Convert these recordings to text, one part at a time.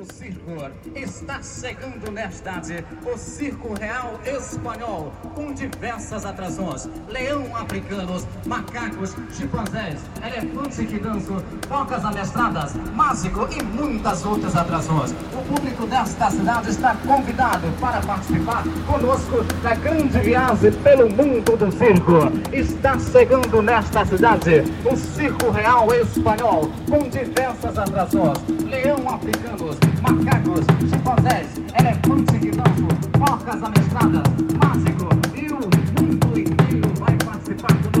do circo. Está chegando nesta tarde o Circo Real Espanhol, com diversas atrações: leão africanos, macacos, chimpanzés, elefante que dançam, focas amestradas, mágico e muitas outras atrações. O público desta cidade está convidado para participar conosco da grande viagem pelo mundo do circo. Está chegando nesta cidade o Circo Real Espanhol, com diversas atrações: leão africanos, macacos, chimpanzés, elefantes que dançam, focas amestradas, mágico e o mundo inteiro vai participar conosco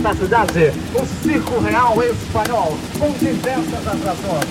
nesta cidade o Circo Real Espanhol, com diversas atrações: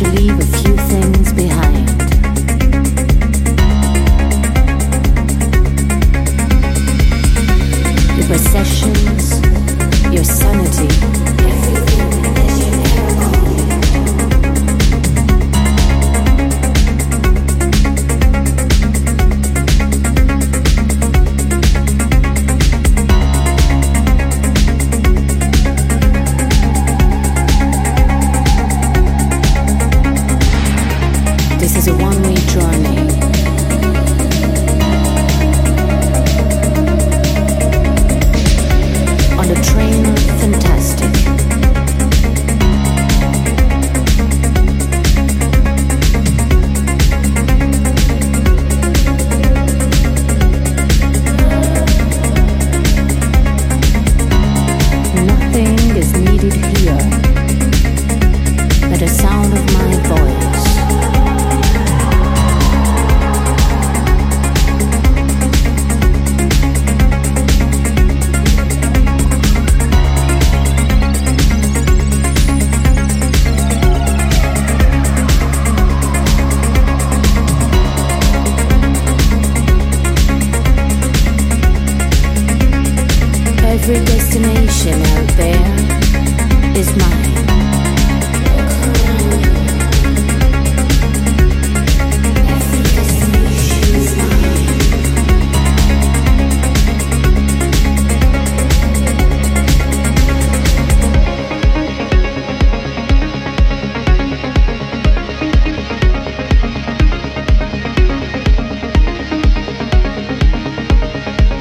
to leave a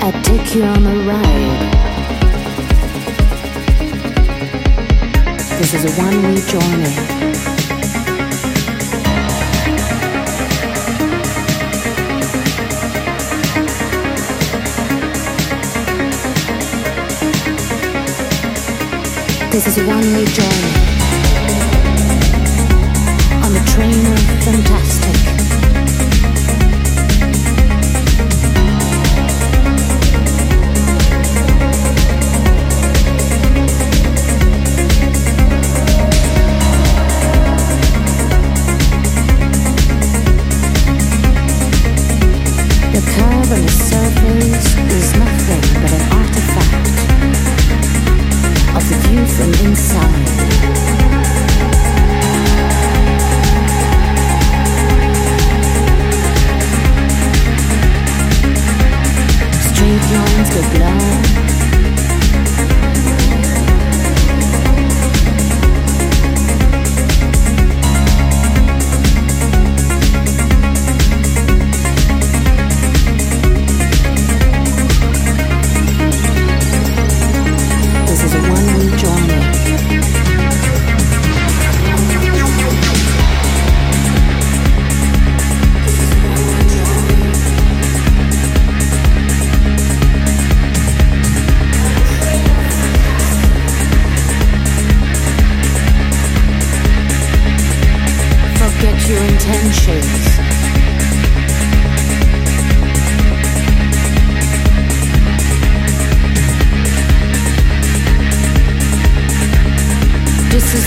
I take you on a ride. This is a one-way journey. This is a one-way journey on the train of fantastic.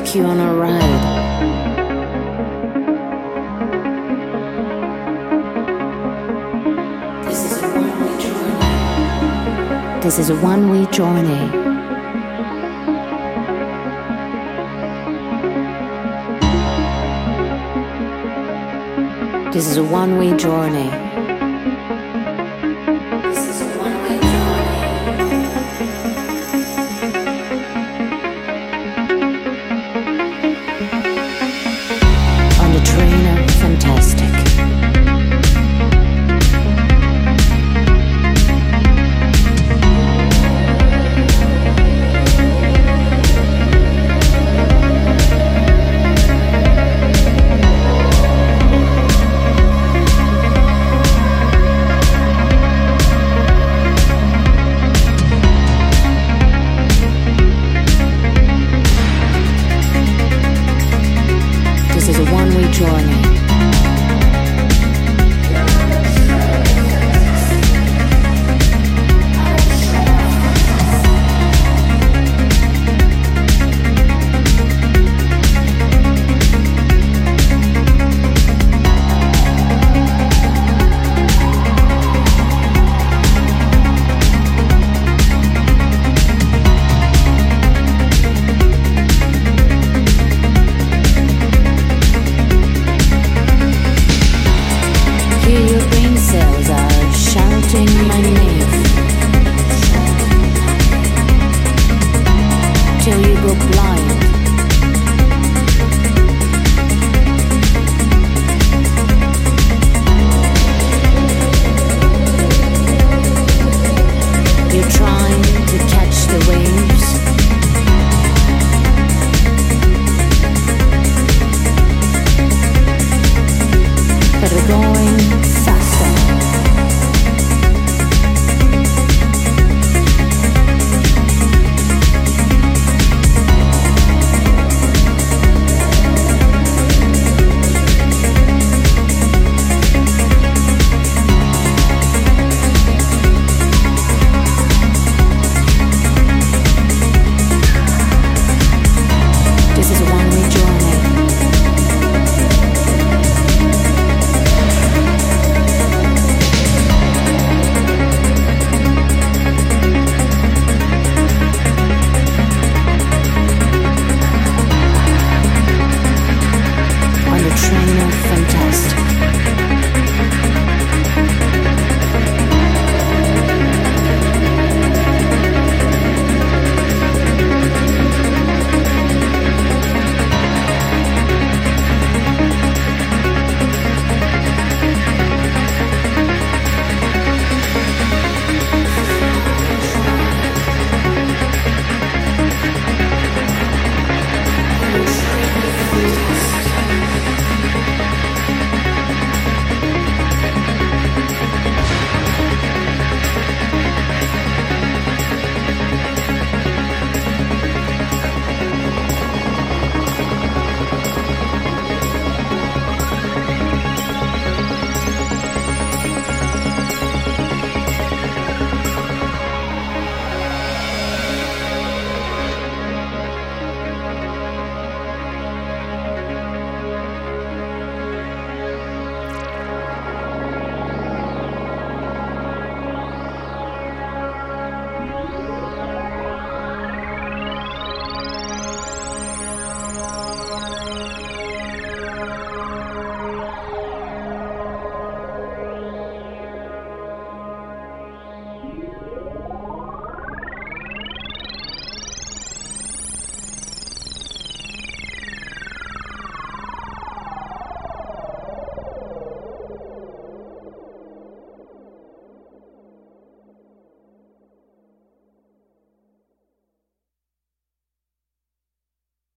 take you on a ride. This is a one-way journey. This is a one-way journey. This is a one-way journey.